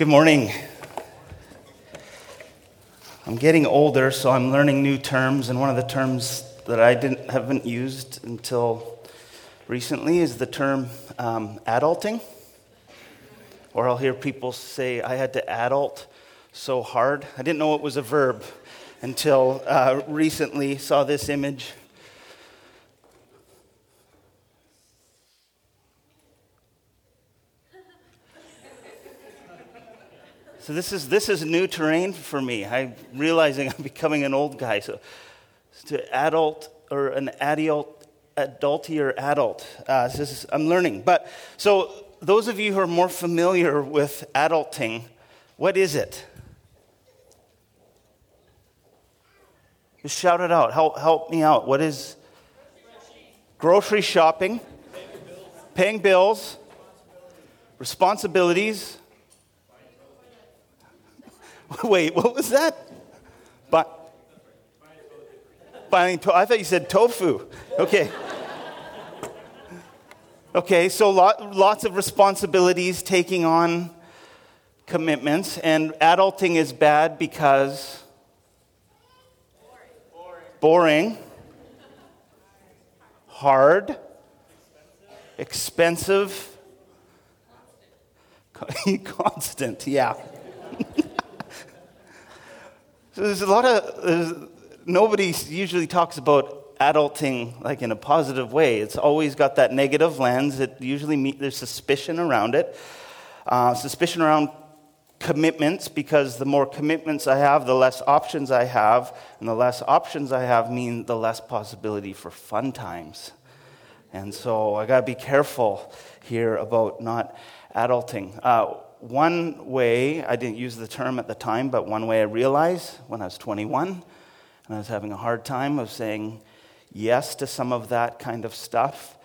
Good morning. I'm getting older, so I'm learning new terms, and one of the terms that I didn't, haven't used until recently is the term um, adulting. Or I'll hear people say, I had to adult so hard. I didn't know it was a verb until uh, recently saw this image So this is this is new terrain for me. I'm realizing I'm becoming an old guy. So to adult or an adult, adultier adult. Uh, this is, I'm learning. But so those of you who are more familiar with adulting, what is it? Just shout it out. Help, help me out. What is grocery shopping, paying bills, responsibilities, Wait, what was that? But buying I thought you said tofu. Okay. Okay, so lot, lots of responsibilities, taking on commitments, and adulting is bad because boring, hard, expensive, constant, yeah. So there's a lot of, nobody usually talks about adulting like in a positive way. It's always got that negative lens. It usually meet, there's suspicion around it, uh, suspicion around commitments because the more commitments I have, the less options I have, and the less options I have mean the less possibility for fun times. And so I got to be careful here about not adulting. Uh, one way, I didn't use the term at the time, but one way I realized when I was 21 and I was having a hard time of saying yes to some of that kind of stuff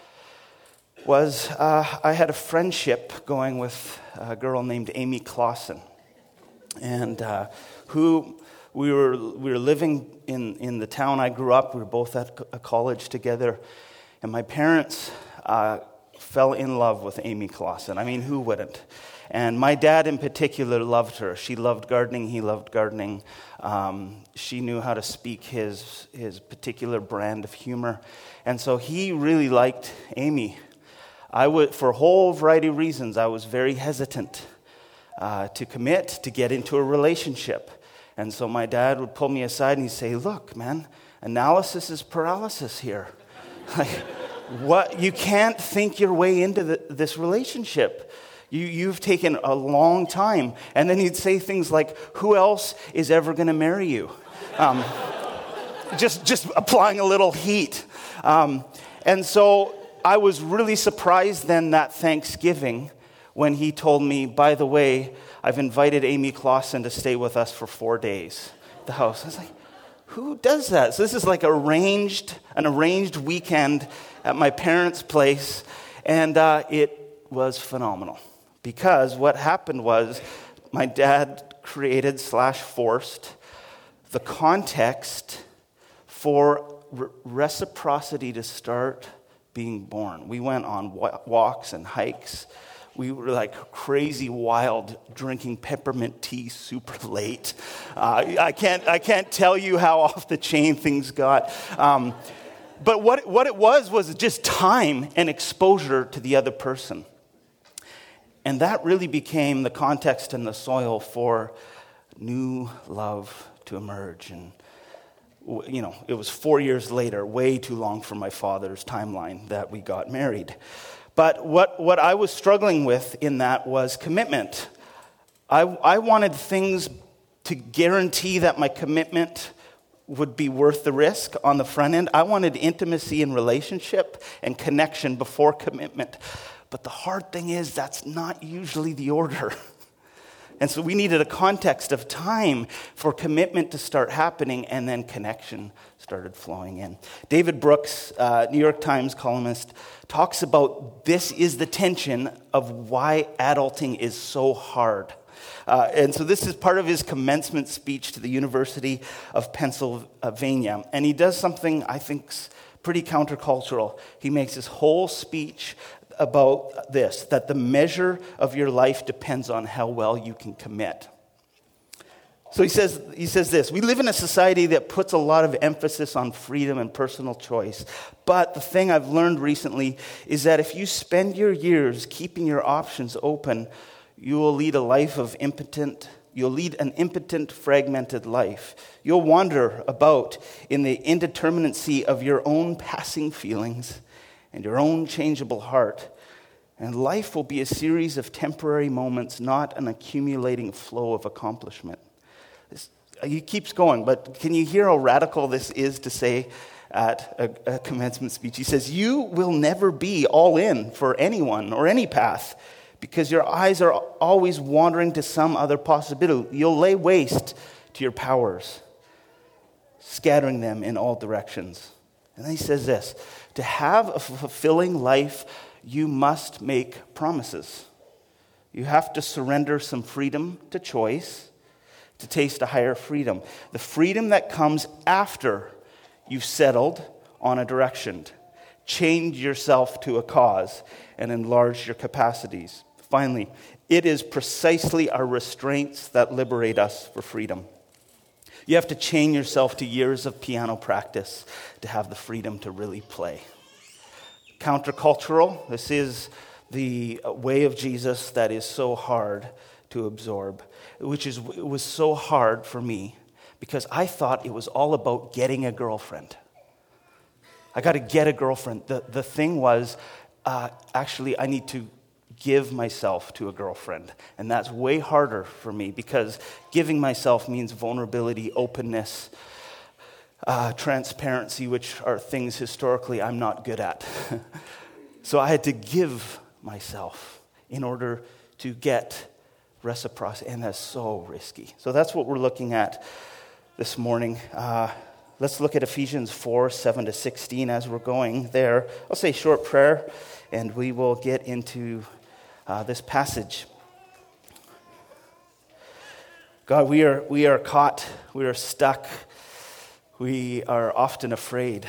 was uh, I had a friendship going with a girl named Amy Clausen, and uh, who we were, we were living in, in the town I grew up. We were both at a college together, and my parents uh, fell in love with Amy Clausen. I mean, who wouldn't? And my dad, in particular, loved her. She loved gardening, he loved gardening. Um, she knew how to speak his, his particular brand of humor. And so he really liked Amy. I would, for a whole variety of reasons, I was very hesitant uh, to commit, to get into a relationship. And so my dad would pull me aside and he'd say, Look, man, analysis is paralysis here. like, what, you can't think your way into the, this relationship. You, you've taken a long time. And then he'd say things like, Who else is ever going to marry you? Um, just, just applying a little heat. Um, and so I was really surprised then that Thanksgiving when he told me, By the way, I've invited Amy Clausen to stay with us for four days the house. I was like, who does that? So this is like arranged, an arranged weekend at my parents' place, and uh, it was phenomenal because what happened was my dad created slash forced the context for re- reciprocity to start being born. We went on walks and hikes. We were like crazy wild, drinking peppermint tea super late. Uh, I, can't, I can't tell you how off the chain things got. Um, but what, what it was was just time and exposure to the other person. And that really became the context and the soil for new love to emerge. And, you know, it was four years later, way too long for my father's timeline, that we got married. But what, what I was struggling with in that was commitment. I, I wanted things to guarantee that my commitment would be worth the risk on the front end. I wanted intimacy and relationship and connection before commitment. But the hard thing is, that's not usually the order. And so we needed a context of time for commitment to start happening, and then connection started flowing in. David Brooks, uh, New York Times columnist, talks about this is the tension of why adulting is so hard. Uh, and so this is part of his commencement speech to the University of Pennsylvania. And he does something I think pretty countercultural. He makes his whole speech about this that the measure of your life depends on how well you can commit. So he says, he says this We live in a society that puts a lot of emphasis on freedom and personal choice. But the thing I've learned recently is that if you spend your years keeping your options open, you will lead a life of impotent. You'll lead an impotent, fragmented life. You'll wander about in the indeterminacy of your own passing feelings and your own changeable heart. And life will be a series of temporary moments, not an accumulating flow of accomplishment. Uh, he keeps going, but can you hear how radical this is to say at a, a commencement speech? He says, You will never be all in for anyone or any path because your eyes are always wandering to some other possibility. You'll lay waste to your powers, scattering them in all directions. And then he says this to have a fulfilling life, you must make promises. You have to surrender some freedom to choice to taste a higher freedom. The freedom that comes after you've settled on a direction. Change yourself to a cause and enlarge your capacities. Finally, it is precisely our restraints that liberate us for freedom. You have to chain yourself to years of piano practice to have the freedom to really play. Countercultural, this is the way of Jesus that is so hard to absorb, which is, it was so hard for me because I thought it was all about getting a girlfriend. I got to get a girlfriend. The, the thing was, uh, actually, I need to give myself to a girlfriend. And that's way harder for me because giving myself means vulnerability, openness, uh, transparency, which are things historically I'm not good at. so I had to give myself in order to get reciprocity, and that's so risky. So that's what we're looking at this morning. Uh, let's look at Ephesians 4 7 to 16 as we're going there. I'll say short prayer, and we will get into uh, this passage. God, we are, we are caught, we are stuck, we are often afraid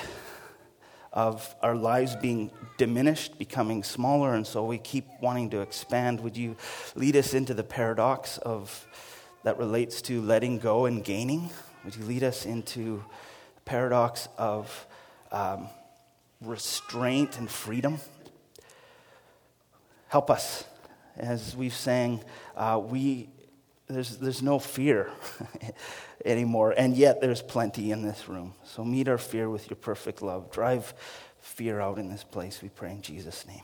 of our lives being diminished, becoming smaller, and so we keep wanting to expand. Would you lead us into the paradox of that relates to letting go and gaining? Would you lead us into the paradox of um, restraint and freedom? Help us. As we've sang, uh, we, there's, there's no fear anymore, and yet there's plenty in this room. So meet our fear with your perfect love. Drive fear out in this place, we pray in Jesus' name.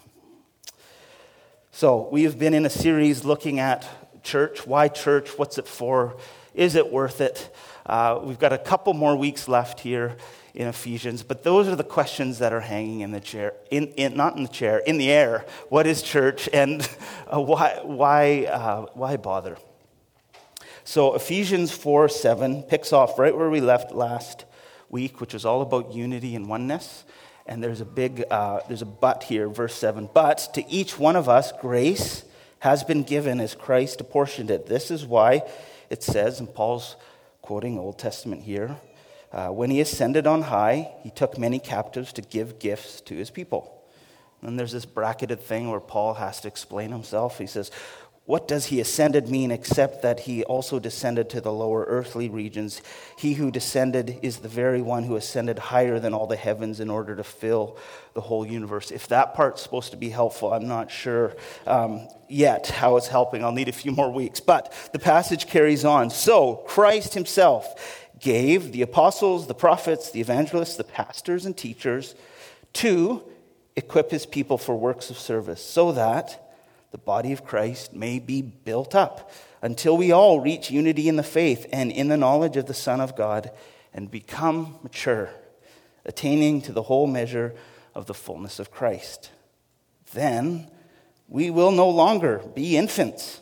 So, we have been in a series looking at church. Why church? What's it for? Is it worth it? Uh, we've got a couple more weeks left here in Ephesians, but those are the questions that are hanging in the chair, in, in not in the chair, in the air. What is church, and uh, why, why, uh, why bother? So Ephesians 4 7 picks off right where we left last week, which was all about unity and oneness. And there's a big, uh, there's a but here, verse 7. But to each one of us, grace has been given as Christ apportioned it. This is why it says, and Paul's quoting Old Testament here, uh, when he ascended on high, he took many captives to give gifts to his people. And there's this bracketed thing where Paul has to explain himself. He says, What does he ascended mean except that he also descended to the lower earthly regions? He who descended is the very one who ascended higher than all the heavens in order to fill the whole universe. If that part's supposed to be helpful, I'm not sure um, yet how it's helping. I'll need a few more weeks. But the passage carries on. So, Christ himself gave the apostles, the prophets, the evangelists, the pastors, and teachers to equip his people for works of service so that the body of Christ may be built up until we all reach unity in the faith and in the knowledge of the Son of God and become mature, attaining to the whole measure of the fullness of Christ. Then we will no longer be infants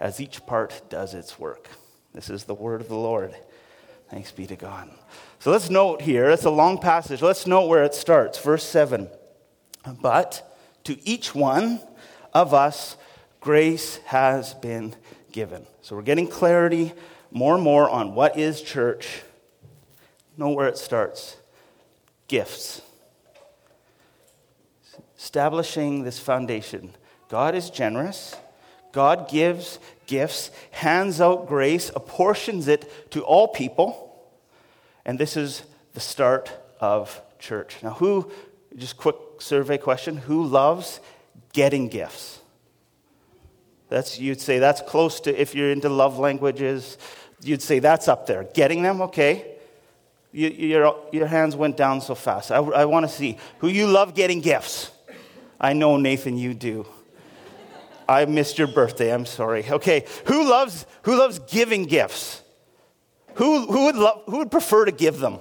as each part does its work. This is the word of the Lord. Thanks be to God. So let's note here, it's a long passage. Let's note where it starts. Verse 7. But to each one of us, grace has been given. So we're getting clarity more and more on what is church. Know where it starts gifts. Establishing this foundation. God is generous. God gives gifts, hands out grace, apportions it to all people. And this is the start of church. Now, who, just quick survey question, who loves getting gifts? That's, you'd say that's close to, if you're into love languages, you'd say that's up there. Getting them, okay. You, your, your hands went down so fast. I, I want to see who you love getting gifts. I know, Nathan, you do. I missed your birthday. I'm sorry. Okay, who loves, who loves giving gifts? Who, who, would love, who would prefer to give them?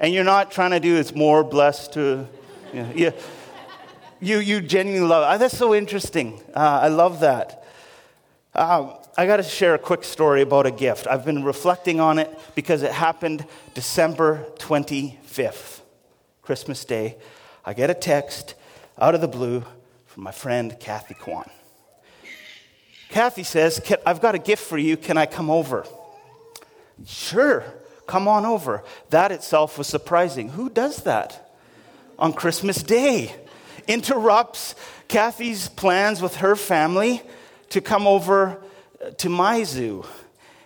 And you're not trying to do it's more blessed to, you, know, you, you, you genuinely love it. Ah, that's so interesting. Uh, I love that. Um, I got to share a quick story about a gift. I've been reflecting on it because it happened December 25th, Christmas Day. I get a text out of the blue from my friend Kathy Kwan. Kathy says, I've got a gift for you. Can I come over? Sure, come on over. That itself was surprising. Who does that on Christmas Day? Interrupts Kathy's plans with her family to come over to my zoo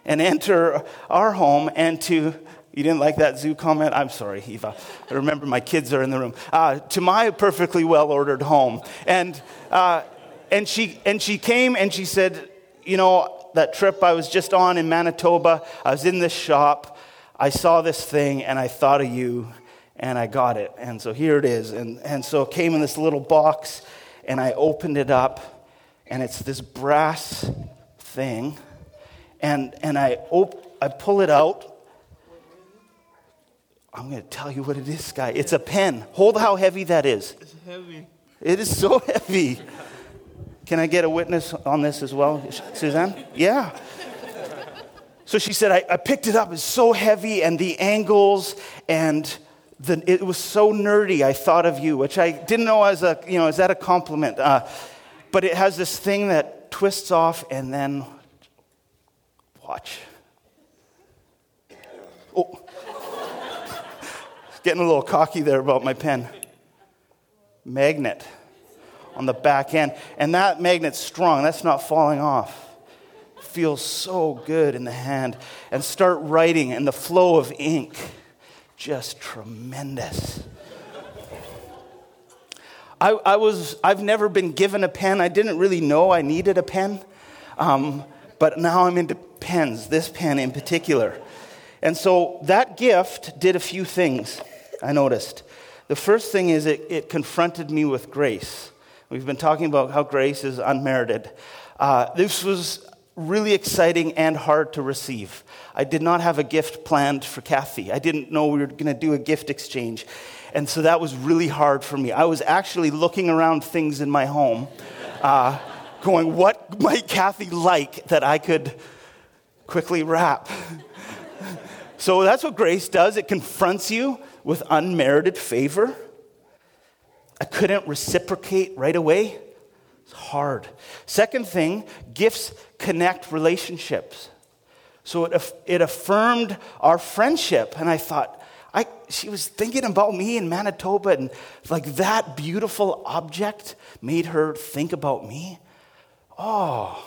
and enter our home and to you didn't like that zoo comment? I'm sorry, Eva. I remember my kids are in the room. Uh, to my perfectly well ordered home. And, uh, and, she, and she came and she said, You know, that trip I was just on in Manitoba, I was in this shop. I saw this thing and I thought of you and I got it. And so here it is. And, and so it came in this little box and I opened it up and it's this brass thing, and, and I, op- I pull it out. I'm going to tell you what it is, Guy. It's a pen. Hold how heavy that is. It's heavy. It is so heavy. Can I get a witness on this as well, Suzanne? Yeah. So she said, I, I picked it up. It's so heavy, and the angles, and the, it was so nerdy. I thought of you, which I didn't know as a, you know, is that a compliment? Uh, but it has this thing that twists off and then watch. Getting a little cocky there about my pen. Magnet on the back end. And that magnet's strong, that's not falling off. Feels so good in the hand. And start writing, and the flow of ink just tremendous. I, I, was, I've never been given a pen. I didn't really know I needed a pen. Um, but now I'm into pens, this pen in particular. And so that gift did a few things, I noticed. The first thing is it, it confronted me with grace. We've been talking about how grace is unmerited. Uh, this was really exciting and hard to receive. I did not have a gift planned for Kathy. I didn't know we were going to do a gift exchange. And so that was really hard for me. I was actually looking around things in my home, uh, going, what might Kathy like that I could quickly wrap? so that's what grace does it confronts you with unmerited favor. I couldn't reciprocate right away. It's hard. Second thing, gifts connect relationships. So it, it affirmed our friendship. And I thought, I, she was thinking about me in Manitoba, and like that beautiful object made her think about me. Oh,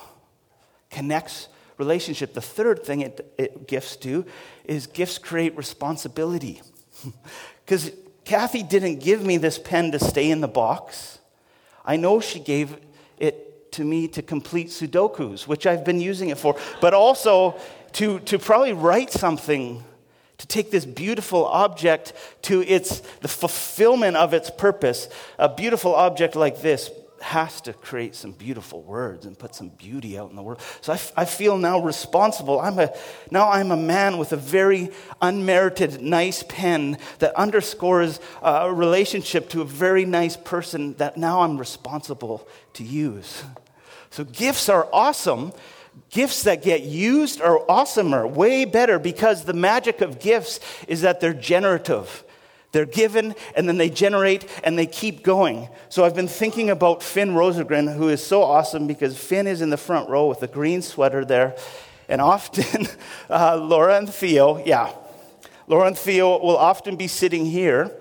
connects relationship. The third thing it, it gifts do is gifts create responsibility. Because Kathy didn't give me this pen to stay in the box. I know she gave it to me to complete Sudokus, which I've been using it for, but also to, to probably write something to take this beautiful object to its the fulfillment of its purpose a beautiful object like this has to create some beautiful words and put some beauty out in the world. So I, f- I feel now responsible. I'm a, now I'm a man with a very unmerited, nice pen that underscores a relationship to a very nice person that now I'm responsible to use. So gifts are awesome. Gifts that get used are awesomer, way better, because the magic of gifts is that they're generative. They're given and then they generate and they keep going. So I've been thinking about Finn Rosengren, who is so awesome because Finn is in the front row with a green sweater there. And often, uh, Laura and Theo, yeah, Laura and Theo will often be sitting here.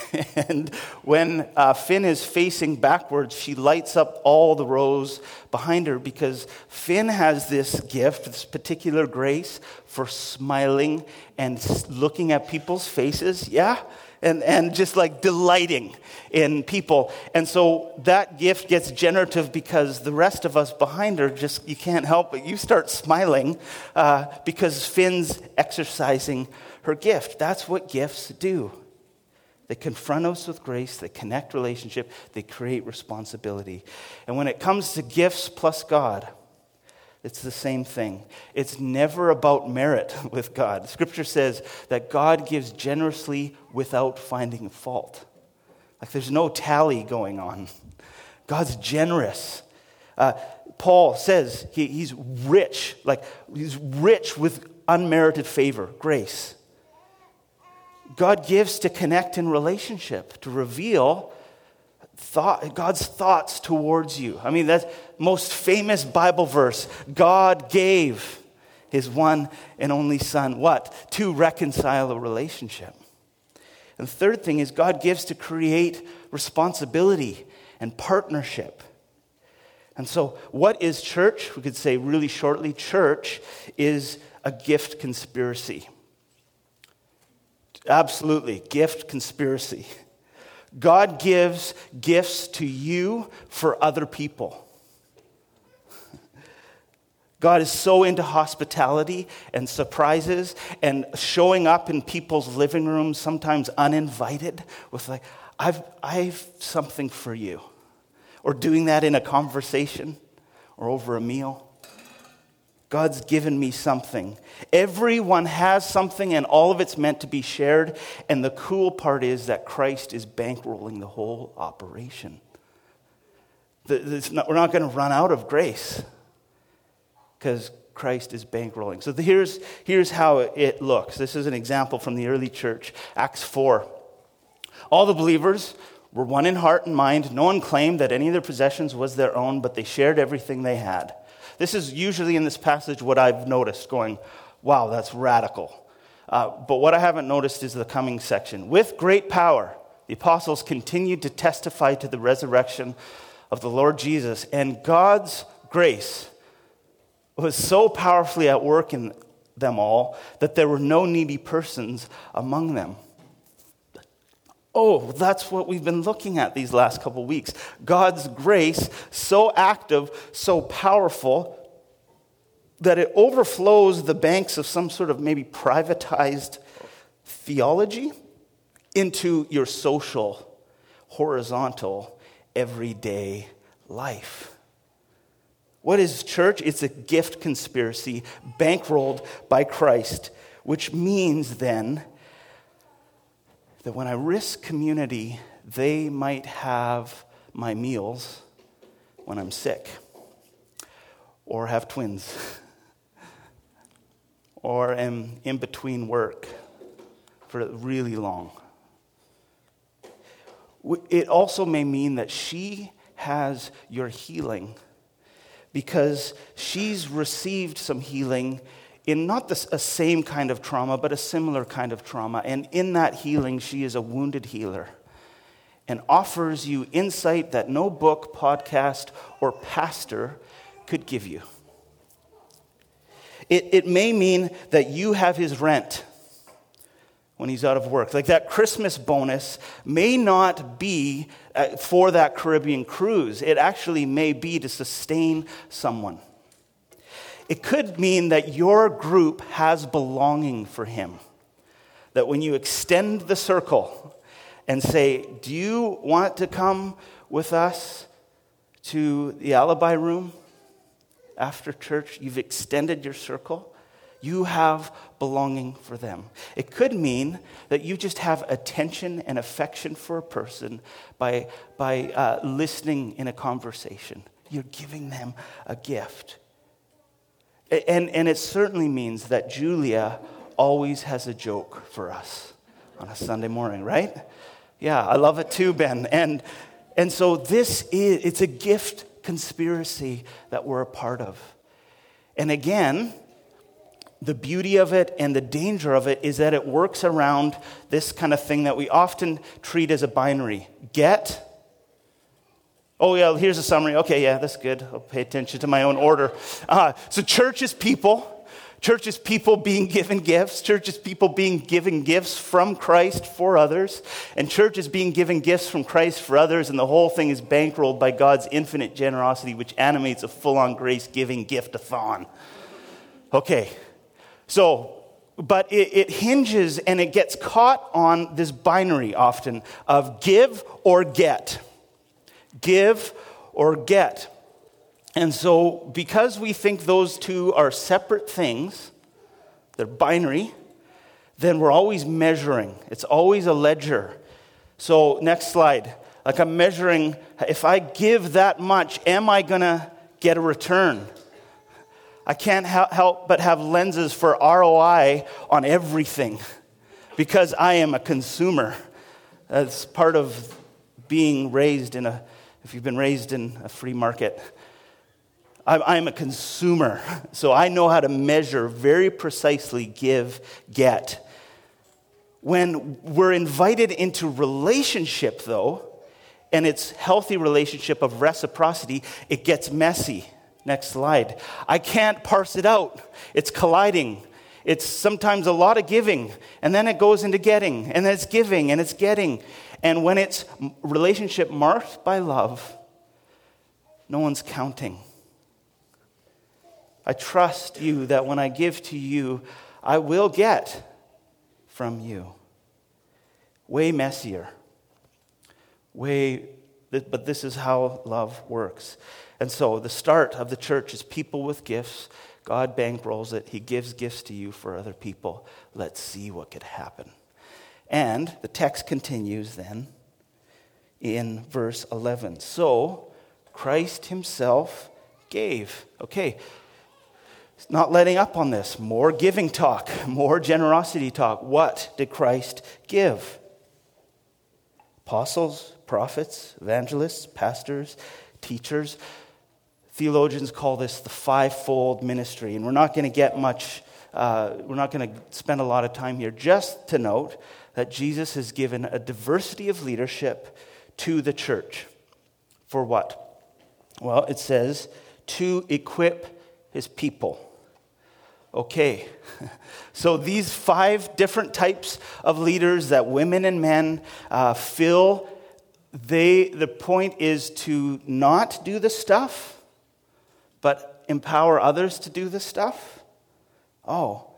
and when uh, Finn is facing backwards, she lights up all the rows behind her because Finn has this gift, this particular grace for smiling and looking at people's faces, yeah? And, and just like delighting in people. And so that gift gets generative because the rest of us behind her just, you can't help but you start smiling uh, because Finn's exercising her gift. That's what gifts do. They confront us with grace, they connect relationship, they create responsibility. And when it comes to gifts plus God, it's the same thing. It's never about merit with God. Scripture says that God gives generously without finding fault. Like there's no tally going on. God's generous. Uh, Paul says he, he's rich, like he's rich with unmerited favor, grace. God gives to connect in relationship, to reveal thought, God's thoughts towards you. I mean, that's most famous Bible verse. God gave his one and only son what? To reconcile a relationship. And the third thing is God gives to create responsibility and partnership. And so, what is church? We could say really shortly church is a gift conspiracy. Absolutely, gift conspiracy. God gives gifts to you for other people. God is so into hospitality and surprises and showing up in people's living rooms, sometimes uninvited, with, like, I've, I've something for you. Or doing that in a conversation or over a meal. God's given me something. Everyone has something, and all of it's meant to be shared. And the cool part is that Christ is bankrolling the whole operation. Not, we're not going to run out of grace because Christ is bankrolling. So here's, here's how it looks. This is an example from the early church, Acts 4. All the believers were one in heart and mind. No one claimed that any of their possessions was their own, but they shared everything they had. This is usually in this passage what I've noticed, going, wow, that's radical. Uh, but what I haven't noticed is the coming section. With great power, the apostles continued to testify to the resurrection of the Lord Jesus, and God's grace was so powerfully at work in them all that there were no needy persons among them. Oh, that's what we've been looking at these last couple weeks. God's grace, so active, so powerful, that it overflows the banks of some sort of maybe privatized theology into your social, horizontal, everyday life. What is church? It's a gift conspiracy bankrolled by Christ, which means then that when I risk community, they might have my meals when I'm sick, or have twins, or am in between work for really long. It also may mean that she has your healing because she's received some healing in not the a same kind of trauma, but a similar kind of trauma. And in that healing, she is a wounded healer and offers you insight that no book, podcast, or pastor could give you. It, it may mean that you have his rent when he's out of work. Like that Christmas bonus may not be uh, for that Caribbean cruise, it actually may be to sustain someone. It could mean that your group has belonging for him. That when you extend the circle and say, Do you want to come with us to the alibi room after church? You've extended your circle. You have belonging for them. It could mean that you just have attention and affection for a person by, by uh, listening in a conversation. You're giving them a gift. And, and it certainly means that Julia always has a joke for us on a Sunday morning, right? Yeah, I love it too, Ben. And, and so this is, it's a gift conspiracy that we're a part of. And again, the beauty of it and the danger of it is that it works around this kind of thing that we often treat as a binary get. Oh, yeah, here's a summary. Okay, yeah, that's good. I'll pay attention to my own order. Uh, so, church is people. Church is people being given gifts. Church is people being given gifts from Christ for others. And church is being given gifts from Christ for others. And the whole thing is bankrolled by God's infinite generosity, which animates a full on grace giving gift a thon. Okay, so, but it, it, hinges and it gets caught on this binary often of give or get. Give or get. And so, because we think those two are separate things, they're binary, then we're always measuring. It's always a ledger. So, next slide. Like I'm measuring, if I give that much, am I going to get a return? I can't help but have lenses for ROI on everything because I am a consumer. That's part of being raised in a, if you've been raised in a free market. I'm a consumer, so I know how to measure very precisely give, get. When we're invited into relationship, though, and it's healthy relationship of reciprocity, it gets messy. Next slide. I can't parse it out. It's colliding. It's sometimes a lot of giving, and then it goes into getting, and then it's giving, and it's getting. And when it's relationship marked by love, no one's counting. I trust you that when I give to you, I will get from you. Way messier. Way, but this is how love works. And so the start of the church is people with gifts. God bankrolls it. He gives gifts to you for other people. Let's see what could happen. And the text continues then in verse 11. So Christ himself gave. Okay, not letting up on this. More giving talk, more generosity talk. What did Christ give? Apostles, prophets, evangelists, pastors, teachers. Theologians call this the fivefold ministry, and we're not going to get much, uh, we're not going to spend a lot of time here. Just to note that Jesus has given a diversity of leadership to the church. For what? Well, it says to equip his people. Okay, so these five different types of leaders that women and men uh, fill, they, the point is to not do the stuff but empower others to do the stuff? Oh.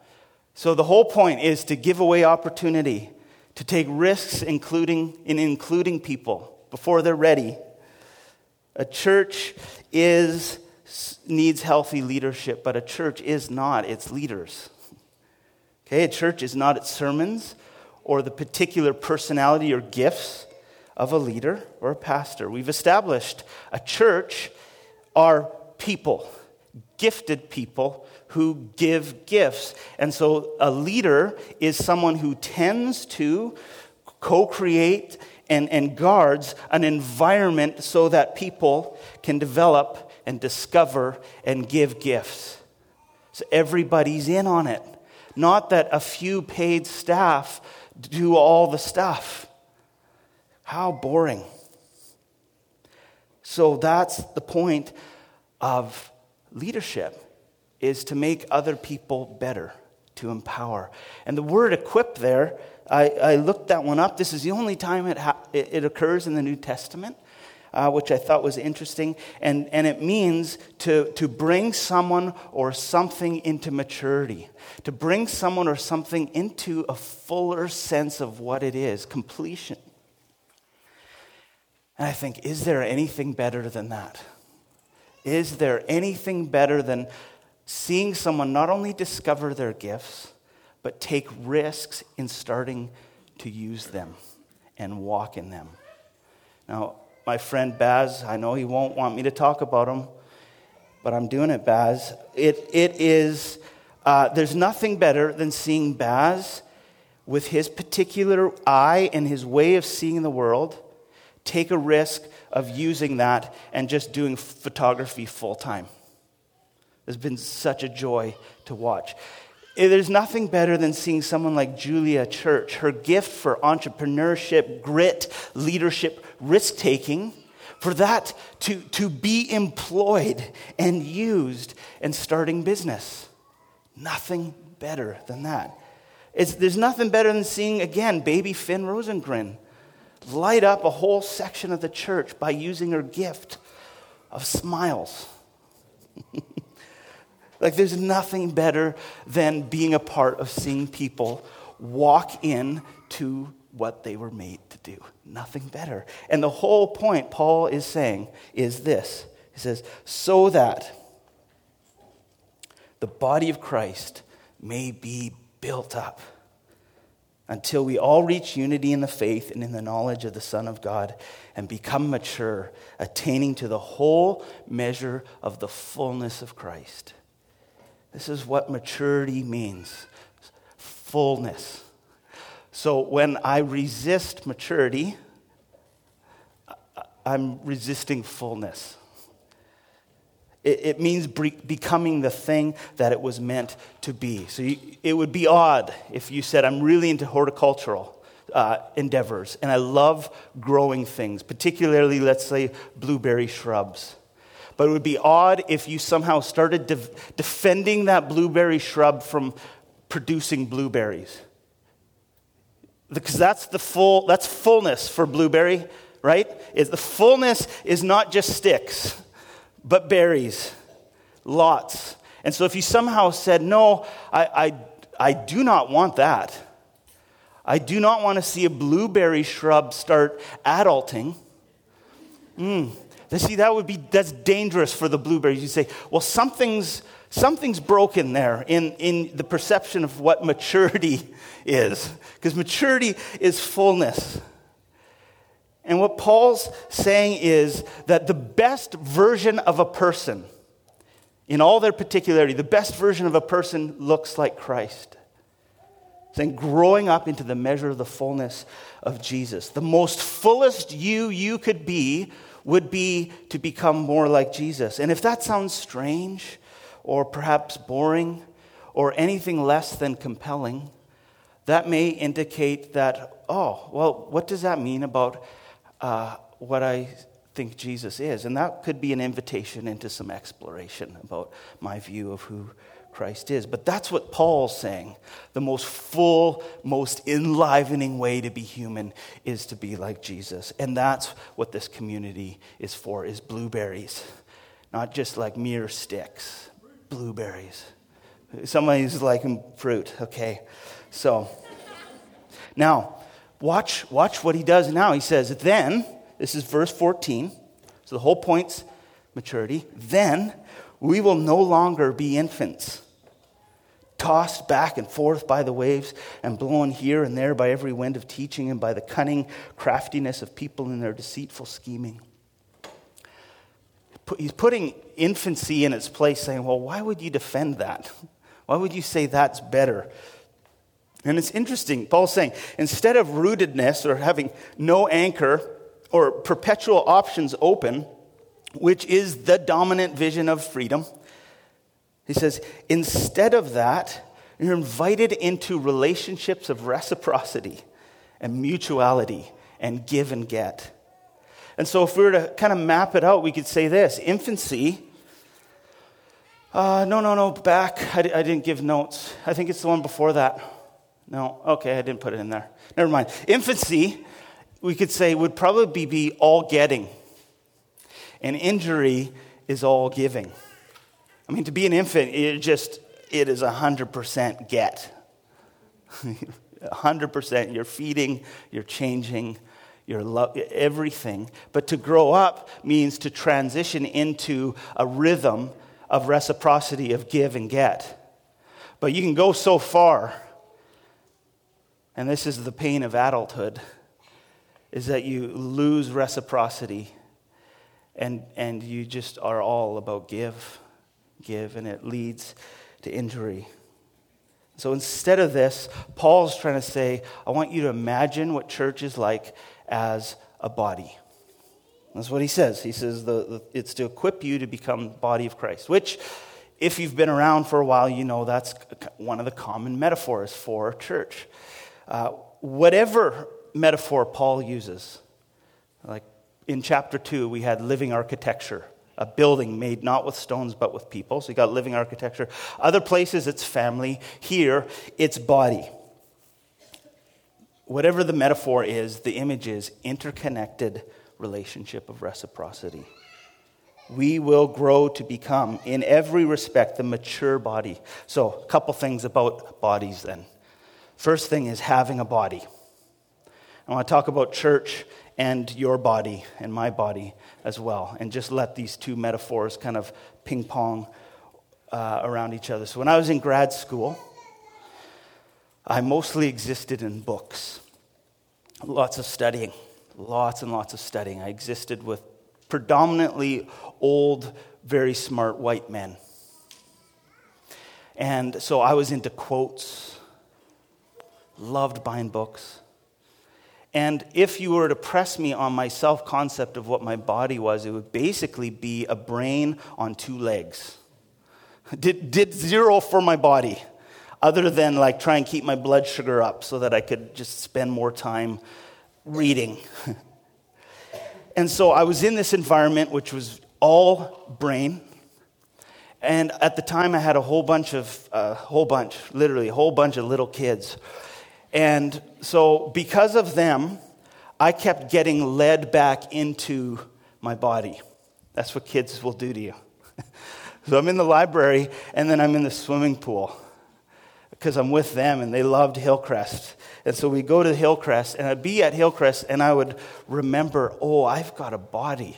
So the whole point is to give away opportunity, to take risks including in including people before they're ready. A church is needs healthy leadership, but a church is not its leaders. Okay, a church is not its sermons or the particular personality or gifts of a leader or a pastor. We've established a church are people, gifted people who give gifts. And so a leader is someone who tends to co create and, and guards an environment so that people can develop and discover and give gifts. So everybody's in on it. Not that a few paid staff do all the stuff. How boring. So that's the point of leadership is to make other people better, to empower. And the word equip there, I, I looked that one up. This is the only time it, ha- it, occurs in the New Testament. Uh, which I thought was interesting. And, and it means to, to bring someone or something into maturity, to bring someone or something into a fuller sense of what it is, completion. And I think, is there anything better than that? Is there anything better than seeing someone not only discover their gifts, but take risks in starting to use them and walk in them? Now, my friend Baz, I know he won't want me to talk about him, but I'm doing it, Baz. It, it is, uh, there's nothing better than seeing Baz with his particular eye and his way of seeing the world take a risk of using that and just doing photography full time. It's been such a joy to watch. There's nothing better than seeing someone like Julia Church, her gift for entrepreneurship, grit, leadership, risk taking, for that to, to be employed and used and starting business. Nothing better than that. It's, there's nothing better than seeing, again, baby Finn Rosengren light up a whole section of the church by using her gift of smiles. like, there's nothing better than being a part of seeing people walk in to what they were made to do. Nothing better. And the whole point Paul is saying is this He says, so that the body of Christ may be built up until we all reach unity in the faith and in the knowledge of the Son of God and become mature, attaining to the whole measure of the fullness of Christ. This is what maturity means fullness. So when I resist maturity, I'm resisting fullness. It, means becoming the thing that it was meant to be. So you, it would be odd if you said, I'm really into horticultural uh, endeavors and I love growing things, particularly, let's say, blueberry shrubs. But it would be odd if you somehow started de- defending that blueberry shrub from producing blueberries. Because that's the full, that's fullness for blueberry, right? Is the fullness is not just sticks but berries, lots. And so if you somehow said, No, I, I, I do not want that, I do not want to see a blueberry shrub start adulting. Mm. See, that would be that's dangerous for the blueberries. You say, well, something's something's broken there in, in the perception of what maturity is. Because maturity is fullness. And what Paul's saying is that the best version of a person, in all their particularity, the best version of a person looks like Christ. Saying growing up into the measure of the fullness of Jesus. The most fullest you you could be would be to become more like Jesus. And if that sounds strange or perhaps boring or anything less than compelling, that may indicate that, oh, well, what does that mean about uh, what I think Jesus is. And that could be an invitation into some exploration about my view of who Christ is. But that's what Paul's saying. The most full, most enlivening way to be human is to be like Jesus. And that's what this community is for, is blueberries. Not just like mere sticks, blueberries. Somebody's liking fruit, okay? So, now, Watch, watch what he does now. He says, Then, this is verse 14. So the whole point's maturity. Then we will no longer be infants, tossed back and forth by the waves and blown here and there by every wind of teaching and by the cunning craftiness of people in their deceitful scheming. He's putting infancy in its place, saying, Well, why would you defend that? Why would you say that's better? And it's interesting, Paul's saying, instead of rootedness or having no anchor or perpetual options open, which is the dominant vision of freedom, he says, instead of that, you're invited into relationships of reciprocity and mutuality and give and get. And so, if we were to kind of map it out, we could say this infancy. Uh, no, no, no, back. I, I didn't give notes. I think it's the one before that. No, okay, I didn't put it in there. Never mind. Infancy, we could say, would probably be all getting. And injury is all giving. I mean, to be an infant, it just, it is 100% get. 100%. You're feeding, you're changing, your love, everything. But to grow up means to transition into a rhythm of reciprocity, of give and get. But you can go so far, and this is the pain of adulthood, is that you lose reciprocity and, and you just are all about give, give, and it leads to injury. So instead of this, Paul's trying to say, I want you to imagine what church is like as a body. That's what he says. He says the, the, it's to equip you to become the body of Christ, which, if you've been around for a while, you know that's one of the common metaphors for church. Uh, whatever metaphor Paul uses, like in chapter 2, we had living architecture, a building made not with stones but with people. So you got living architecture. Other places, it's family. Here, it's body whatever the metaphor is, the image is interconnected relationship of reciprocity. We will grow to become, in every respect, the mature body. So, a couple things about bodies then. First thing is having a body. I want to talk about church and your body and my body as well, and just let these two metaphors kind of ping pong uh, around each other. So, when I was in grad school, I mostly existed in books. Lots of studying, lots and lots of studying. I existed with predominantly old, very smart white men. And so I was into quotes, loved buying books. And if you were to press me on my self concept of what my body was, it would basically be a brain on two legs. Did, did zero for my body other than like try and keep my blood sugar up so that I could just spend more time reading. and so I was in this environment which was all brain. And at the time, I had a whole bunch of, a uh, whole bunch, literally a whole bunch of little kids. And so, because of them, I kept getting led back into my body. That's what kids will do to you. so, I'm in the library, and then I'm in the swimming pool because I'm with them and they loved Hillcrest. And so we go to Hillcrest, and I'd be at Hillcrest and I would remember, oh, I've got a body.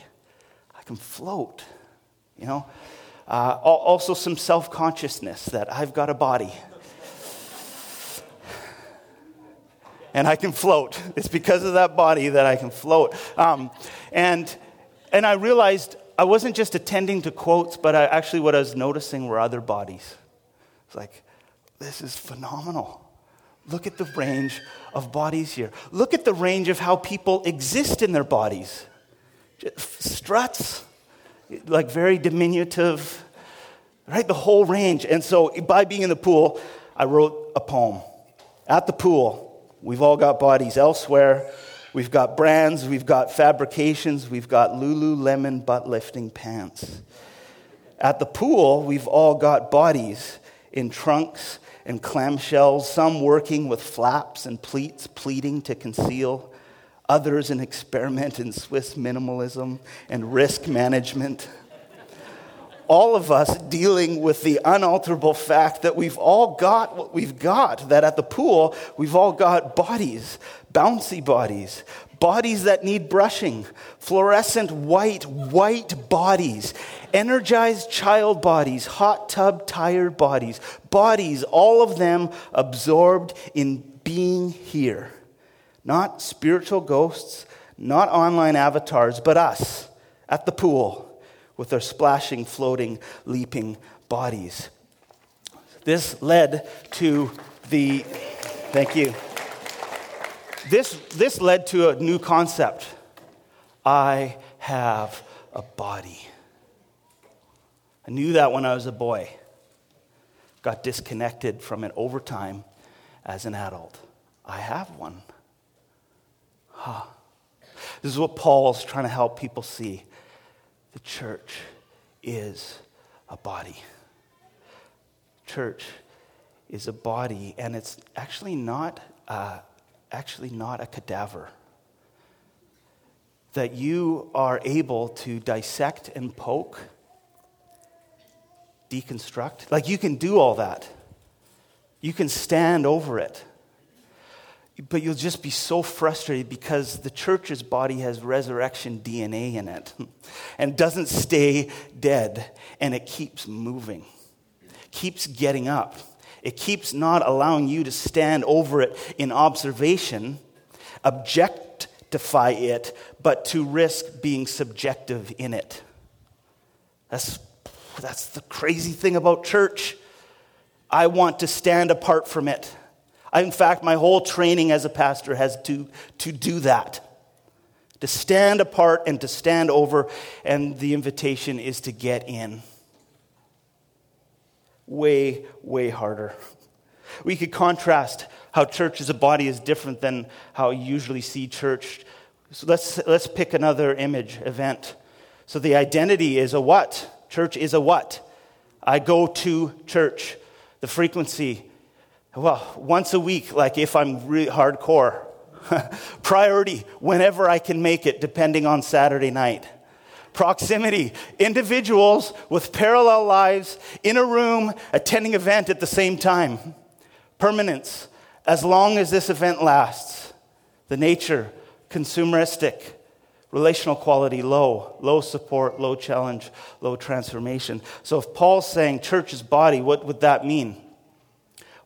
I can float, you know? Uh, also, some self consciousness that I've got a body. And I can float. It's because of that body that I can float. Um, and, and I realized I wasn't just attending to quotes, but I, actually what I was noticing were other bodies. It's like, this is phenomenal. Look at the range of bodies here. Look at the range of how people exist in their bodies. Struts, like very diminutive, right? The whole range. And so by being in the pool, I wrote a poem. At the pool, we've all got bodies elsewhere. We've got brands, we've got fabrications, we've got Lululemon butt lifting pants. At the pool, we've all got bodies in trunks and clamshells, some working with flaps and pleats, pleating to conceal, others an experiment in Swiss minimalism and risk management. All of us dealing with the unalterable fact that we've all got what we've got, that at the pool, we've all got bodies, bouncy bodies, bodies that need brushing, fluorescent white, white bodies, energized child bodies, hot tub tired bodies, bodies, all of them absorbed in being here. Not spiritual ghosts, not online avatars, but us at the pool with their splashing, floating, leaping bodies. This led to the, thank you. This, this led to a new concept. I have a body. I knew that when I was a boy. Got disconnected from it over time as an adult. I have one. Huh. This is what Paul's trying to help people see. The church is a body. Church is a body, and it's actually not, uh, actually not a cadaver. That you are able to dissect and poke deconstruct. Like you can do all that. You can stand over it. But you'll just be so frustrated because the church's body has resurrection DNA in it and doesn't stay dead and it keeps moving, keeps getting up. It keeps not allowing you to stand over it in observation, objectify it, but to risk being subjective in it. That's, that's the crazy thing about church. I want to stand apart from it. In fact, my whole training as a pastor has to, to do that to stand apart and to stand over, and the invitation is to get in. Way, way harder. We could contrast how church as a body is different than how you usually see church. So let's, let's pick another image, event. So the identity is a what? Church is a what? I go to church. The frequency, well, once a week, like if I'm really hardcore. Priority, whenever I can make it, depending on Saturday night. Proximity, individuals with parallel lives in a room attending event at the same time. Permanence, as long as this event lasts. The nature, consumeristic. Relational quality, low. Low support, low challenge, low transformation. So if Paul's saying church is body, what would that mean?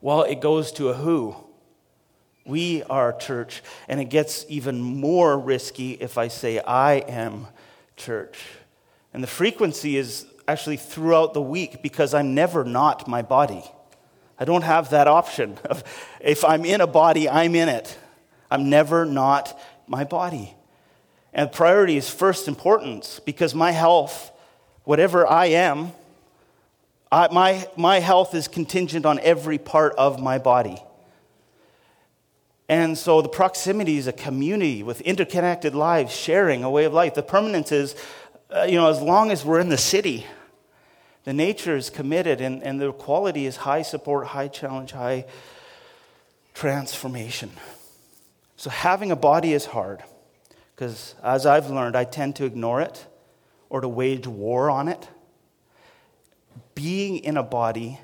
Well, it goes to a who. We are church. And it gets even more risky if I say, I am church. And the frequency is actually throughout the week because I'm never not my body. I don't have that option. Of, if I'm in a body, I'm in it. I'm never not my body. And priority is first importance because my health, whatever I am, I, my, my health is contingent on every part of my body. And so the proximity is a community with interconnected lives, sharing a way of life. The permanence is, uh, you know, as long as we're in the city, the nature is committed and, and the quality is high support, high challenge, high transformation. So having a body is hard because, as I've learned, I tend to ignore it or to wage war on it being in a body,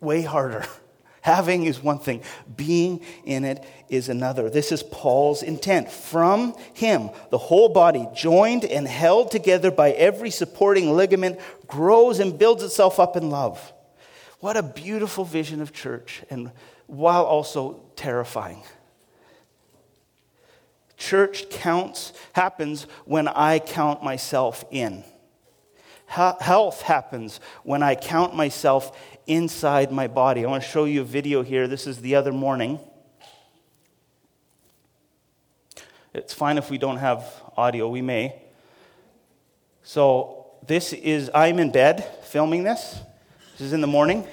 way harder. Having is one thing, being in it is another. This is Paul's intent. From him, the whole body, joined and held together by every supporting ligament, grows and builds itself up in love. What a beautiful vision of church, and while also terrifying. Church counts, happens when I count myself in. Health happens when I count myself inside my body. I want to show you a video here. This is the other morning. It's fine if we don't have audio, we may. So, this is, I'm in bed filming this. This is in the morning.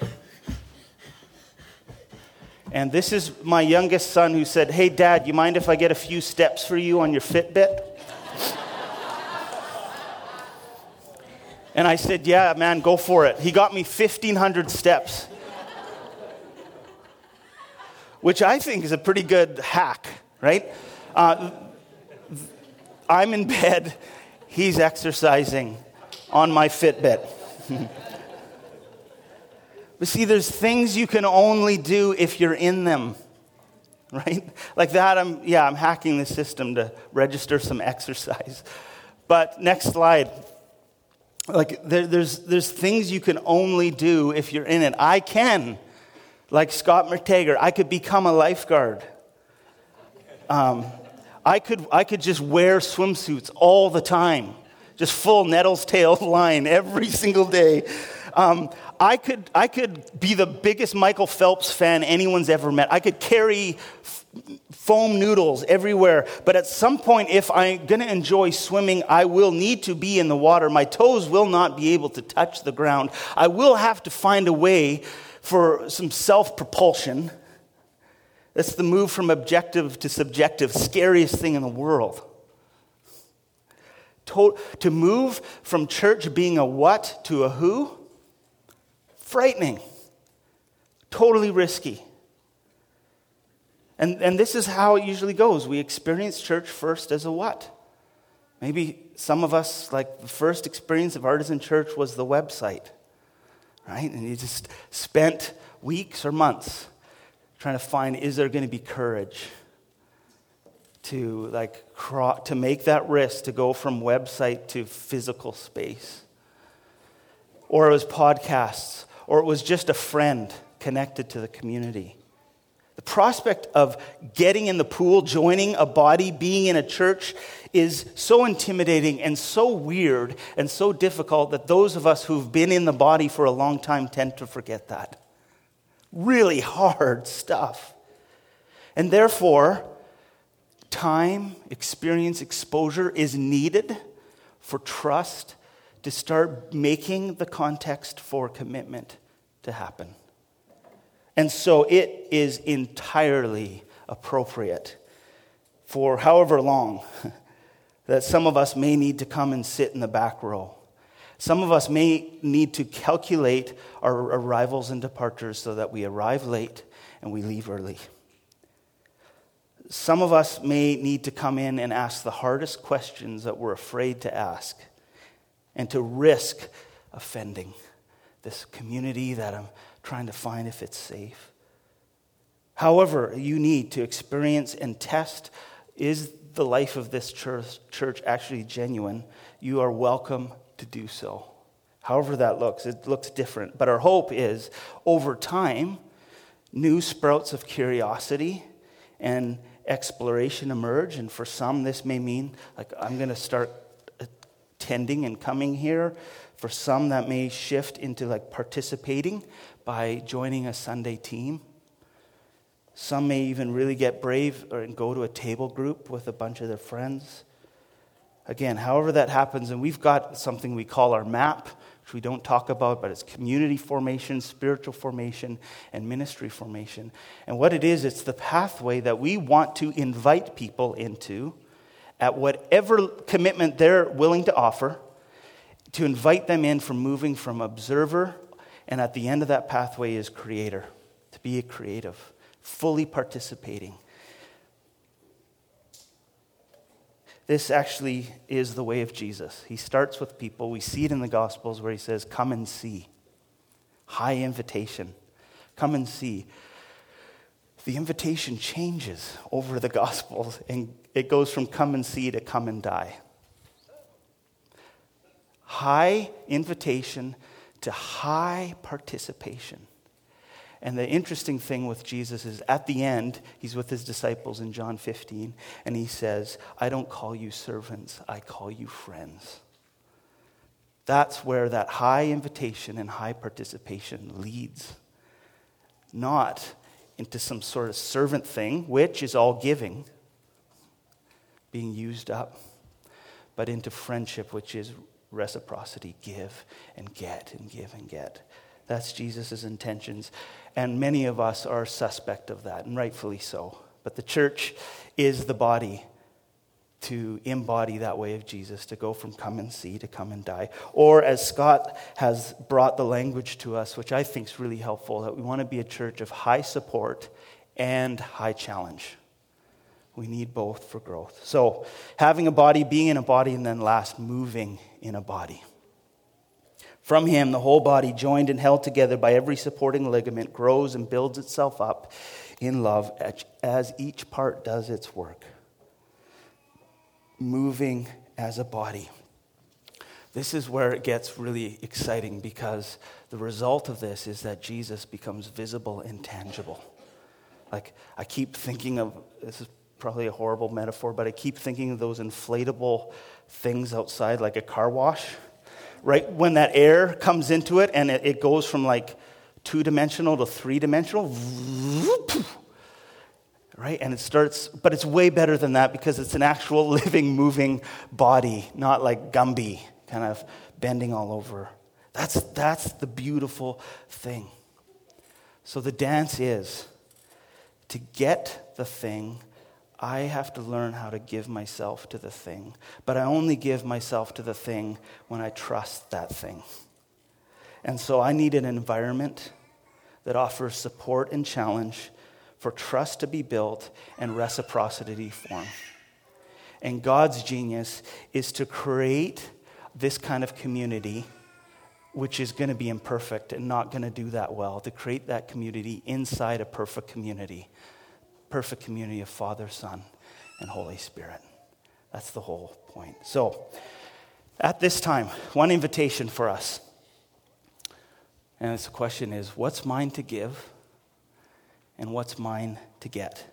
And this is my youngest son who said, Hey, Dad, you mind if I get a few steps for you on your Fitbit? And I said, Yeah, man, go for it. He got me 1,500 steps, which I think is a pretty good hack, right? Uh, I'm in bed, he's exercising on my Fitbit. but see, there's things you can only do if you're in them right? Like that, I'm, yeah, I'm hacking the system to register some exercise. But next slide like there, there's, there's things you can only do if you're in it. I can, like Scott McTaggart, I could become a lifeguard. Um, I, could, I could just wear swimsuits all the time, just full nettles tail line every single day. Um, I, could, I could be the biggest Michael Phelps fan anyone's ever met. I could carry foam noodles everywhere. But at some point, if I'm going to enjoy swimming, I will need to be in the water. My toes will not be able to touch the ground. I will have to find a way for some self propulsion. That's the move from objective to subjective, scariest thing in the world. To, to move from church being a what to a who, frightening, totally risky. And, and this is how it usually goes. We experience church first as a what? Maybe some of us, like the first experience of Artisan Church was the website, right? And you just spent weeks or months trying to find is there going to be courage to like to make that risk to go from website to physical space or it was podcasts or it was just a friend connected to the community prospect of getting in the pool joining a body being in a church is so intimidating and so weird and so difficult that those of us who've been in the body for a long time tend to forget that really hard stuff and therefore time, experience, exposure is needed for trust to start making the context for commitment to happen. And so it is entirely appropriate for however long that some of us may need to come and sit in the back row. Some of us may need to calculate our arrivals and departures so that we arrive late and we leave early. Some of us may need to come in and ask the hardest questions that we're afraid to ask and to risk offending this community that I'm trying to find if it's safe. However, you need to experience and test is the life of this church, church actually genuine? You are welcome to do so. However, that looks, it looks different. But our hope is over time, new sprouts of curiosity and exploration emerge. And for some, this may mean like I'm going to start attending and coming here. For some, that may shift into like participating by joining a Sunday team. Some may even really get brave and go to a table group with a bunch of their friends. Again, however that happens, and we've got something we call our map, which we don't talk about, but it's community formation, spiritual formation, and ministry formation. And what it is, it's the pathway that we want to invite people into at whatever commitment they're willing to offer, to invite them in from moving from observer, and at the end of that pathway is creator, to be a creative, fully participating This actually is the way of Jesus. He starts with people. We see it in the Gospels where he says, Come and see. High invitation. Come and see. The invitation changes over the Gospels, and it goes from come and see to come and die. High invitation to high participation. And the interesting thing with Jesus is at the end, he's with his disciples in John 15, and he says, I don't call you servants, I call you friends. That's where that high invitation and high participation leads. Not into some sort of servant thing, which is all giving, being used up, but into friendship, which is reciprocity give and get and give and get. That's Jesus' intentions. And many of us are suspect of that, and rightfully so. But the church is the body to embody that way of Jesus, to go from come and see to come and die. Or as Scott has brought the language to us, which I think is really helpful, that we want to be a church of high support and high challenge. We need both for growth. So, having a body, being in a body, and then last, moving in a body. From him, the whole body, joined and held together by every supporting ligament, grows and builds itself up in love as each part does its work, moving as a body. This is where it gets really exciting because the result of this is that Jesus becomes visible and tangible. Like, I keep thinking of this is probably a horrible metaphor, but I keep thinking of those inflatable things outside, like a car wash right when that air comes into it and it, it goes from like two dimensional to three dimensional, right? And it starts, but it's way better than that because it's an actual living, moving body, not like Gumby kind of bending all over. That's, that's the beautiful thing. So the dance is to get the thing I have to learn how to give myself to the thing. But I only give myself to the thing when I trust that thing. And so I need an environment that offers support and challenge for trust to be built and reciprocity form. And God's genius is to create this kind of community which is going to be imperfect and not going to do that well, to create that community inside a perfect community. Perfect community of Father, Son, and Holy Spirit. That's the whole point. So, at this time, one invitation for us. And the question is what's mine to give and what's mine to get?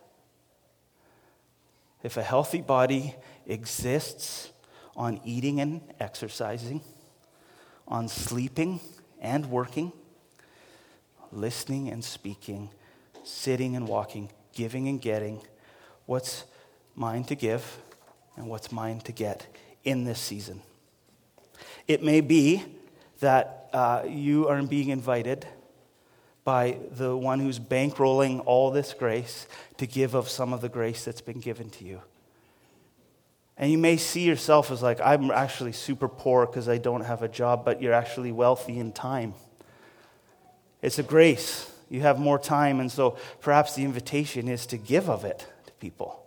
If a healthy body exists on eating and exercising, on sleeping and working, listening and speaking, sitting and walking, giving and getting, what's mine to give and what's mine to get in this season? It may be that uh, you are being invited by the one who's bankrolling all this grace to give of some of the grace that's been given to you. And you may see yourself as like, I'm actually super poor because I don't have a job, but you're actually wealthy in time. It's a grace. You have more time, and so perhaps the invitation is to give of it to people.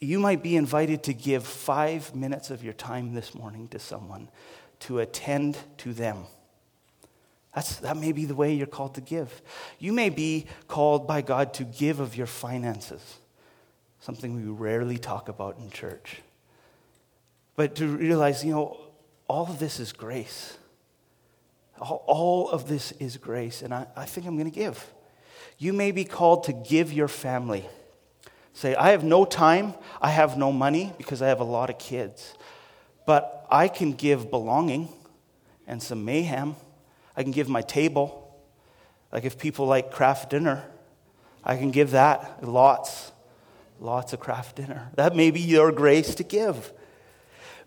You might be invited to give five minutes of your time this morning to someone to attend to them. That's, that may be the way you're called to give. You may be called by God to give of your finances, something we rarely talk about in church. But to realize, you know, all of this is grace. All, of this is grace, and I, I think I'm going to give. You may be called to give your family. Say, I have no time, I have no money because I have a lot of kids, but I can give belonging and some mayhem I can give my table. Like if people like Kraft Dinner, I can give that lots, lots of Kraft Dinner. That may be your grace to give.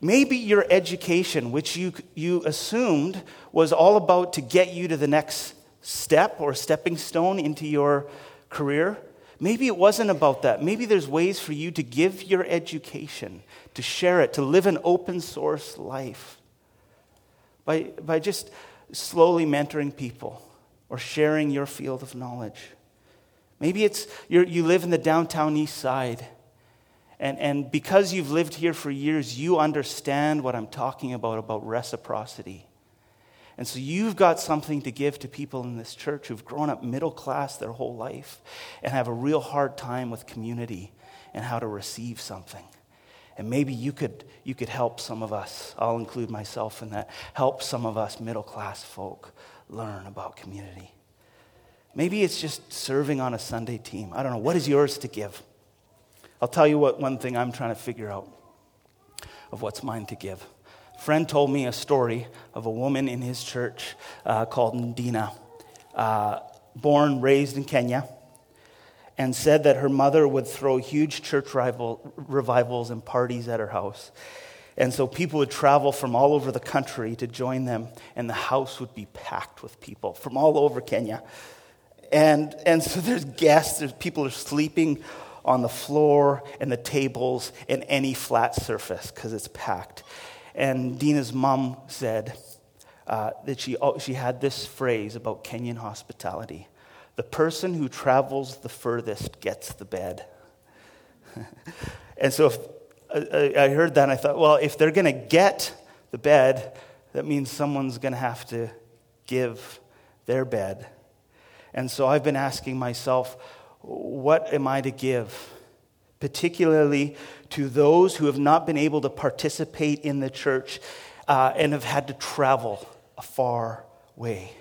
Maybe your education, which you, you assumed was all about to get you to the next step or stepping stone into your career, maybe it wasn't about that. Maybe there's ways for you to give your education, to share it, to live an open source life. By, by just slowly mentoring people or sharing your field of knowledge. Maybe it's you live in the downtown east side, and, and because you've lived here for years, you understand what I'm talking about about reciprocity. And so you've got something to give to people in this church who've grown up middle class their whole life and have a real hard time with community and how to receive something. And maybe you could, you could help some of us, I'll include myself in that, help some of us middle class folk learn about community. Maybe it's just serving on a Sunday team. I don't know. What is yours to give? I'll tell you what one thing I'm trying to figure out of what's mine to give. A friend told me a story of a woman in his church uh, called Ndina, uh, born, raised in Kenya and said that her mother would throw huge church rival, revivals and parties at her house. And so people would travel from all over the country to join them, and the house would be packed with people from all over Kenya. And, and so there's guests, there's people are sleeping on the floor and the tables and any flat surface because it's packed. And Dina's mom said uh, that she, she had this phrase about Kenyan hospitality the person who travels the furthest gets the bed. and so if, I heard that and I thought, well, if they're going to get the bed, that means someone's going to have to give their bed. And so I've been asking myself, what am I to give? Particularly to those who have not been able to participate in the church uh, and have had to travel a far way.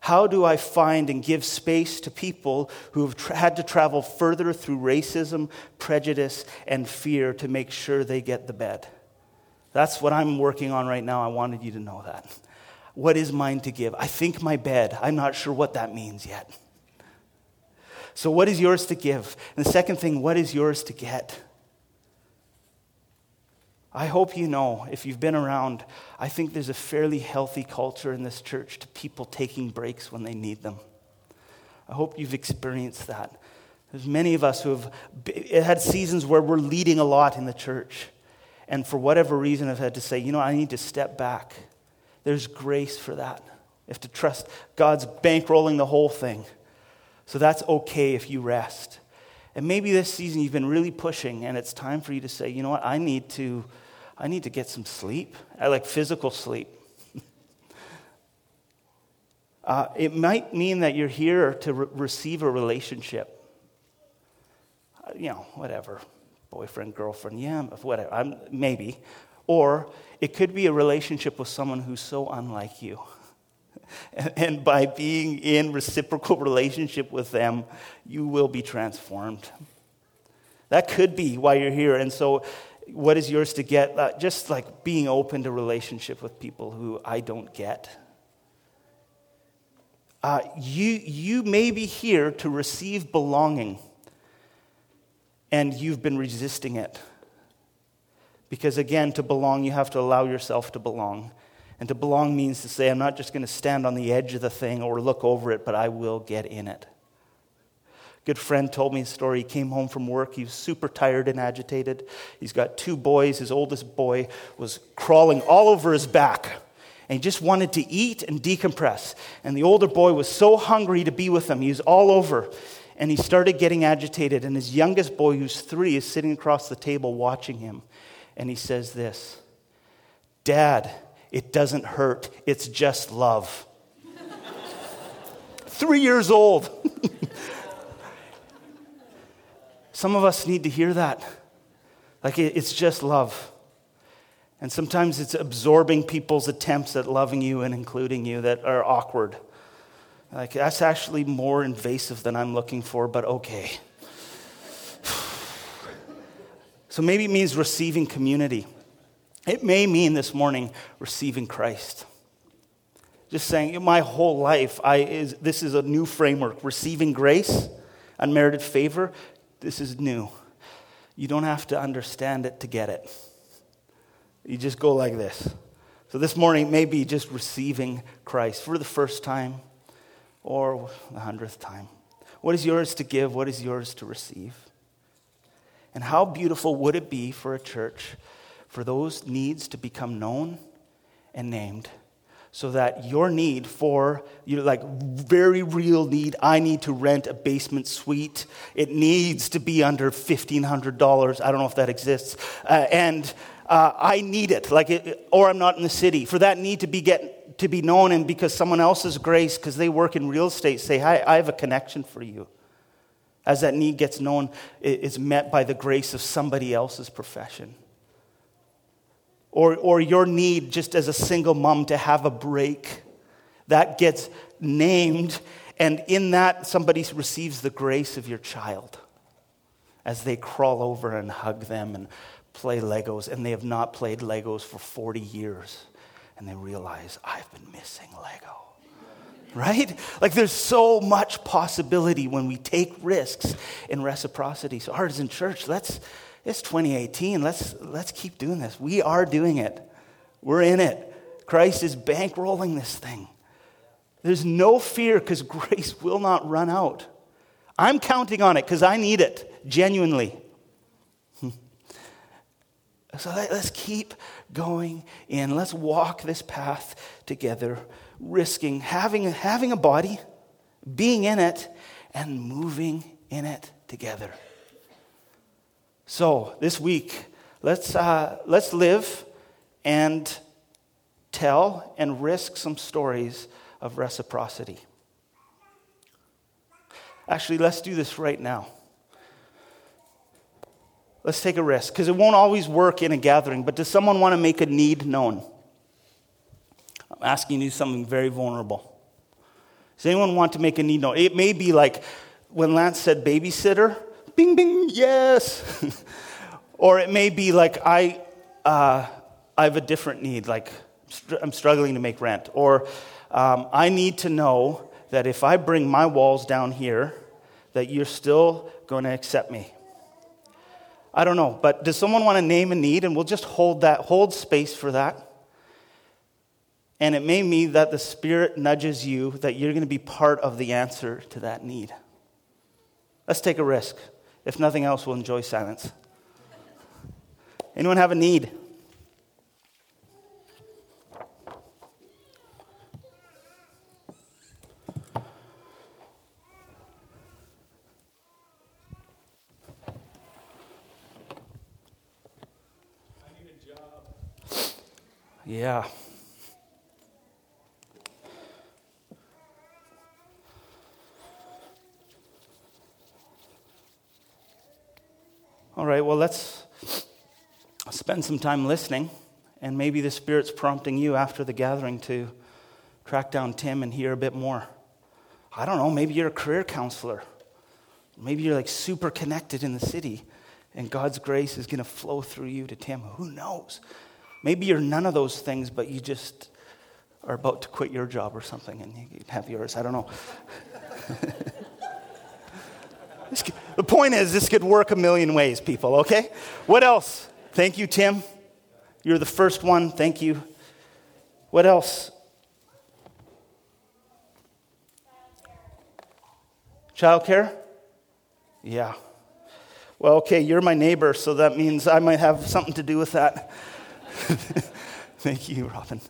How do I find and give space to people who have tra- had to travel further through racism, prejudice, and fear to make sure they get the bed? That's what I'm working on right now. I wanted you to know that. What is mine to give? I think my bed. I'm not sure what that means yet. So, what is yours to give? And the second thing, what is yours to get? I hope you know, if you've been around, I think there's a fairly healthy culture in this church to people taking breaks when they need them. I hope you've experienced that. There's many of us who have had seasons where we're leading a lot in the church, and for whatever reason have had to say, you know, I need to step back. There's grace for that. You have to trust God's bankrolling the whole thing. So that's okay if you rest. And maybe this season you've been really pushing, and it's time for you to say, you know what, I need to, I need to get some sleep. I like physical sleep. uh, it might mean that you're here to re- receive a relationship. Uh, you know, whatever. Boyfriend, girlfriend, yeah, whatever. I'm, maybe. Or it could be a relationship with someone who's so unlike you. and by being in reciprocal relationship with them, you will be transformed. That could be why you're here. And so, what is yours to get? Uh, just like being open to relationship with people who I don't get. Uh, you, you may be here to receive belonging, and you've been resisting it. Because again, to belong, you have to allow yourself to belong. And to belong means to say, I'm not just going to stand on the edge of the thing or look over it, but I will get in it. Good friend told me a story. He came home from work. He was super tired and agitated. He's got two boys. His oldest boy was crawling all over his back. And he just wanted to eat and decompress. And the older boy was so hungry to be with him. He was all over. And he started getting agitated. And his youngest boy, who's three, is sitting across the table watching him. And he says this Dad, it doesn't hurt, it's just love. Three years old. Some of us need to hear that. Like it's just love. And sometimes it's absorbing people's attempts at loving you and including you that are awkward. Like that's actually more invasive than I'm looking for, but okay. So maybe it means receiving community. It may mean this morning receiving Christ. Just saying, my whole life, I, is, this is a new framework. Receiving grace, unmerited favor, this is new. You don't have to understand it to get it. You just go like this. So this morning, maybe just receiving Christ for the first time or the hundredth time. What is yours to give? What is yours to receive? And how beautiful would it be for a church for those needs to become known and named so that your need for you know, like very real need i need to rent a basement suite. It needs to be under $1500 i don't know if that exists. Uh, and uh, i need it. Like it, or i'm not in the city. For that need to be get to be known and because someone else's grace because they work in real estate say hi i have a connection for you. As that need gets known it's met by the grace of somebody else's profession or, or your need just as a single mom to have a break. That gets named, and in that, somebody receives the grace of your child as they crawl over and hug them and play Legos, and they have not played Legos for 40 years, and they realize, I've been missing Lego. Right? Like there's so much possibility when we take risks in reciprocity. So, Artisan Church, let's it's 2018. Let's, let's keep doing this. We are doing it. We're in it. Christ is bankrolling this thing. There's no fear because grace will not run out. I'm counting on it because I need it, genuinely. so let, us keep going in. Let's walk this path together, risking having, having a body, being in it, and moving in it together. So, this week, let's, uh, let's live and tell and risk some stories of reciprocity. Actually, let's do this right now. Let's take a risk because it won't always work in a gathering, but does someone want to make a need known? I'm asking you something very vulnerable. Does anyone want to make a need known? It may be like when Lance said babysitter, bing, bing, yes. or it may be like, I, uh, I have a different need, like I'm struggling to make rent. Or um, I need to know that if I bring my walls down here, that you're still going to accept me. I don't know, but does someone want to name a need? And we'll just hold that, hold space for that. And it may mean that the Spirit nudges you that you're going to be part of the answer to that need. Let's take a risk. If nothing else, we'll enjoy silence. Anyone have a need? Yeah. All right, well, let's spend some time listening, and maybe the Spirit's prompting you after the gathering to track down Tim and hear a bit more. I don't know, maybe you're a career counselor. Maybe you're like super connected in the city, and God's grace is going to flow through you to Tim. Who knows? Maybe you're none of those things, but you just are about to quit your job or something and you have yours. I don't know. The point is, this could work a million ways, people, okay? What else? Thank you, Tim. You're the first one. Thank you. What else? Childcare? Yeah. Well, okay, you're my neighbor, so that means I might have something to do with that. Thank you, Robin.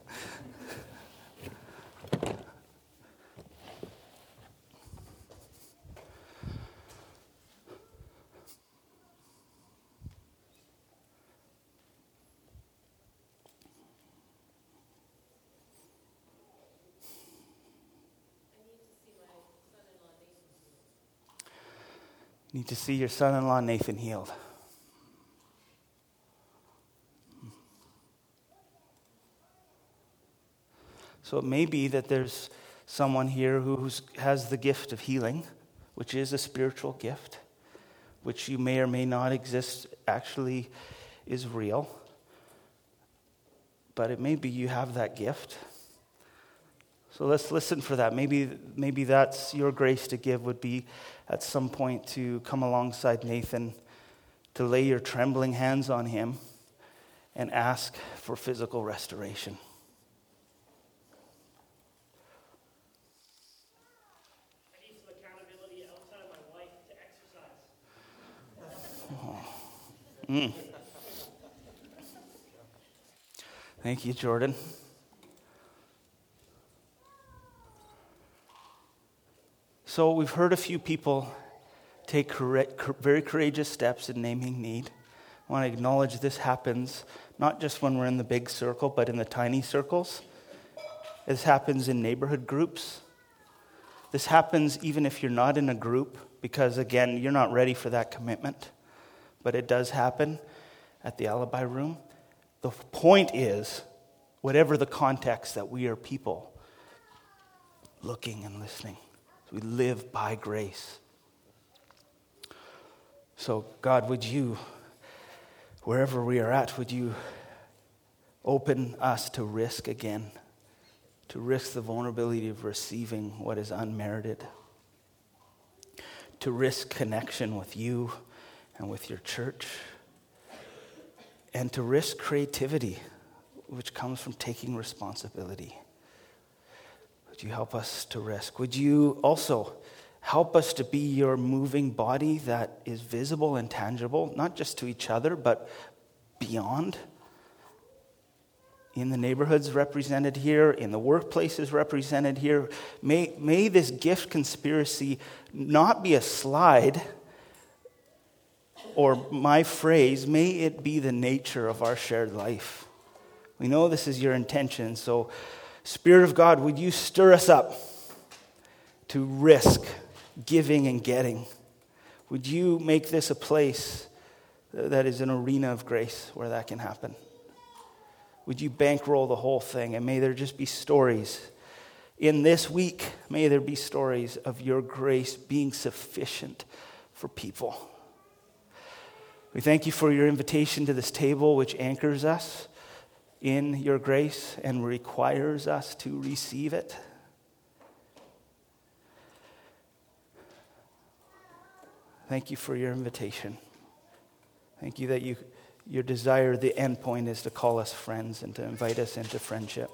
Need to see your son in law, Nathan, healed. So it may be that there's someone here who has the gift of healing, which is a spiritual gift, which you may or may not exist, actually is real. But it may be you have that gift. So let's listen for that. Maybe, maybe that's your grace to give would be at some point to come alongside Nathan, to lay your trembling hands on him, and ask for physical restoration. Mm. Thank you, Jordan. So, we've heard a few people take very courageous steps in naming need. I want to acknowledge this happens not just when we're in the big circle, but in the tiny circles. This happens in neighborhood groups. This happens even if you're not in a group, because again, you're not ready for that commitment. But it does happen at the alibi room. The point is, whatever the context, that we are people looking and listening. We live by grace. So, God, would you, wherever we are at, would you open us to risk again, to risk the vulnerability of receiving what is unmerited, to risk connection with you and with your church, and to risk creativity, which comes from taking responsibility. Would you help us to risk? Would you also help us to be your moving body that is visible and tangible, not just to each other, but beyond? In the neighborhoods represented here, in the workplaces represented here, may, may this gift conspiracy not be a slide or my phrase, may it be the nature of our shared life. We know this is your intention, so Spirit of God, would you stir us up to risk giving and getting? Would you make this a place that is an arena of grace where that can happen? Would you bankroll the whole thing? And may there just be stories. In this week, may there be stories of your grace being sufficient for people. We thank you for your invitation to this table, which anchors us in your grace and requires us to receive it. Thank you for your invitation. Thank you that you, your desire, the end point is to call us friends and to invite us into friendship.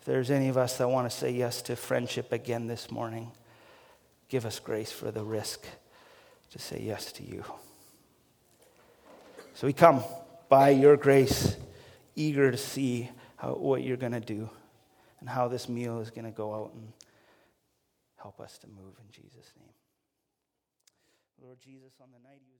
If there's any of us that want to say yes to friendship again this morning, give us grace for the risk to say yes to you. So we come by your grace eager to see how, what you're going to do and how this meal is going to go out and help us to move in Jesus' name. Lord Jesus, on the night was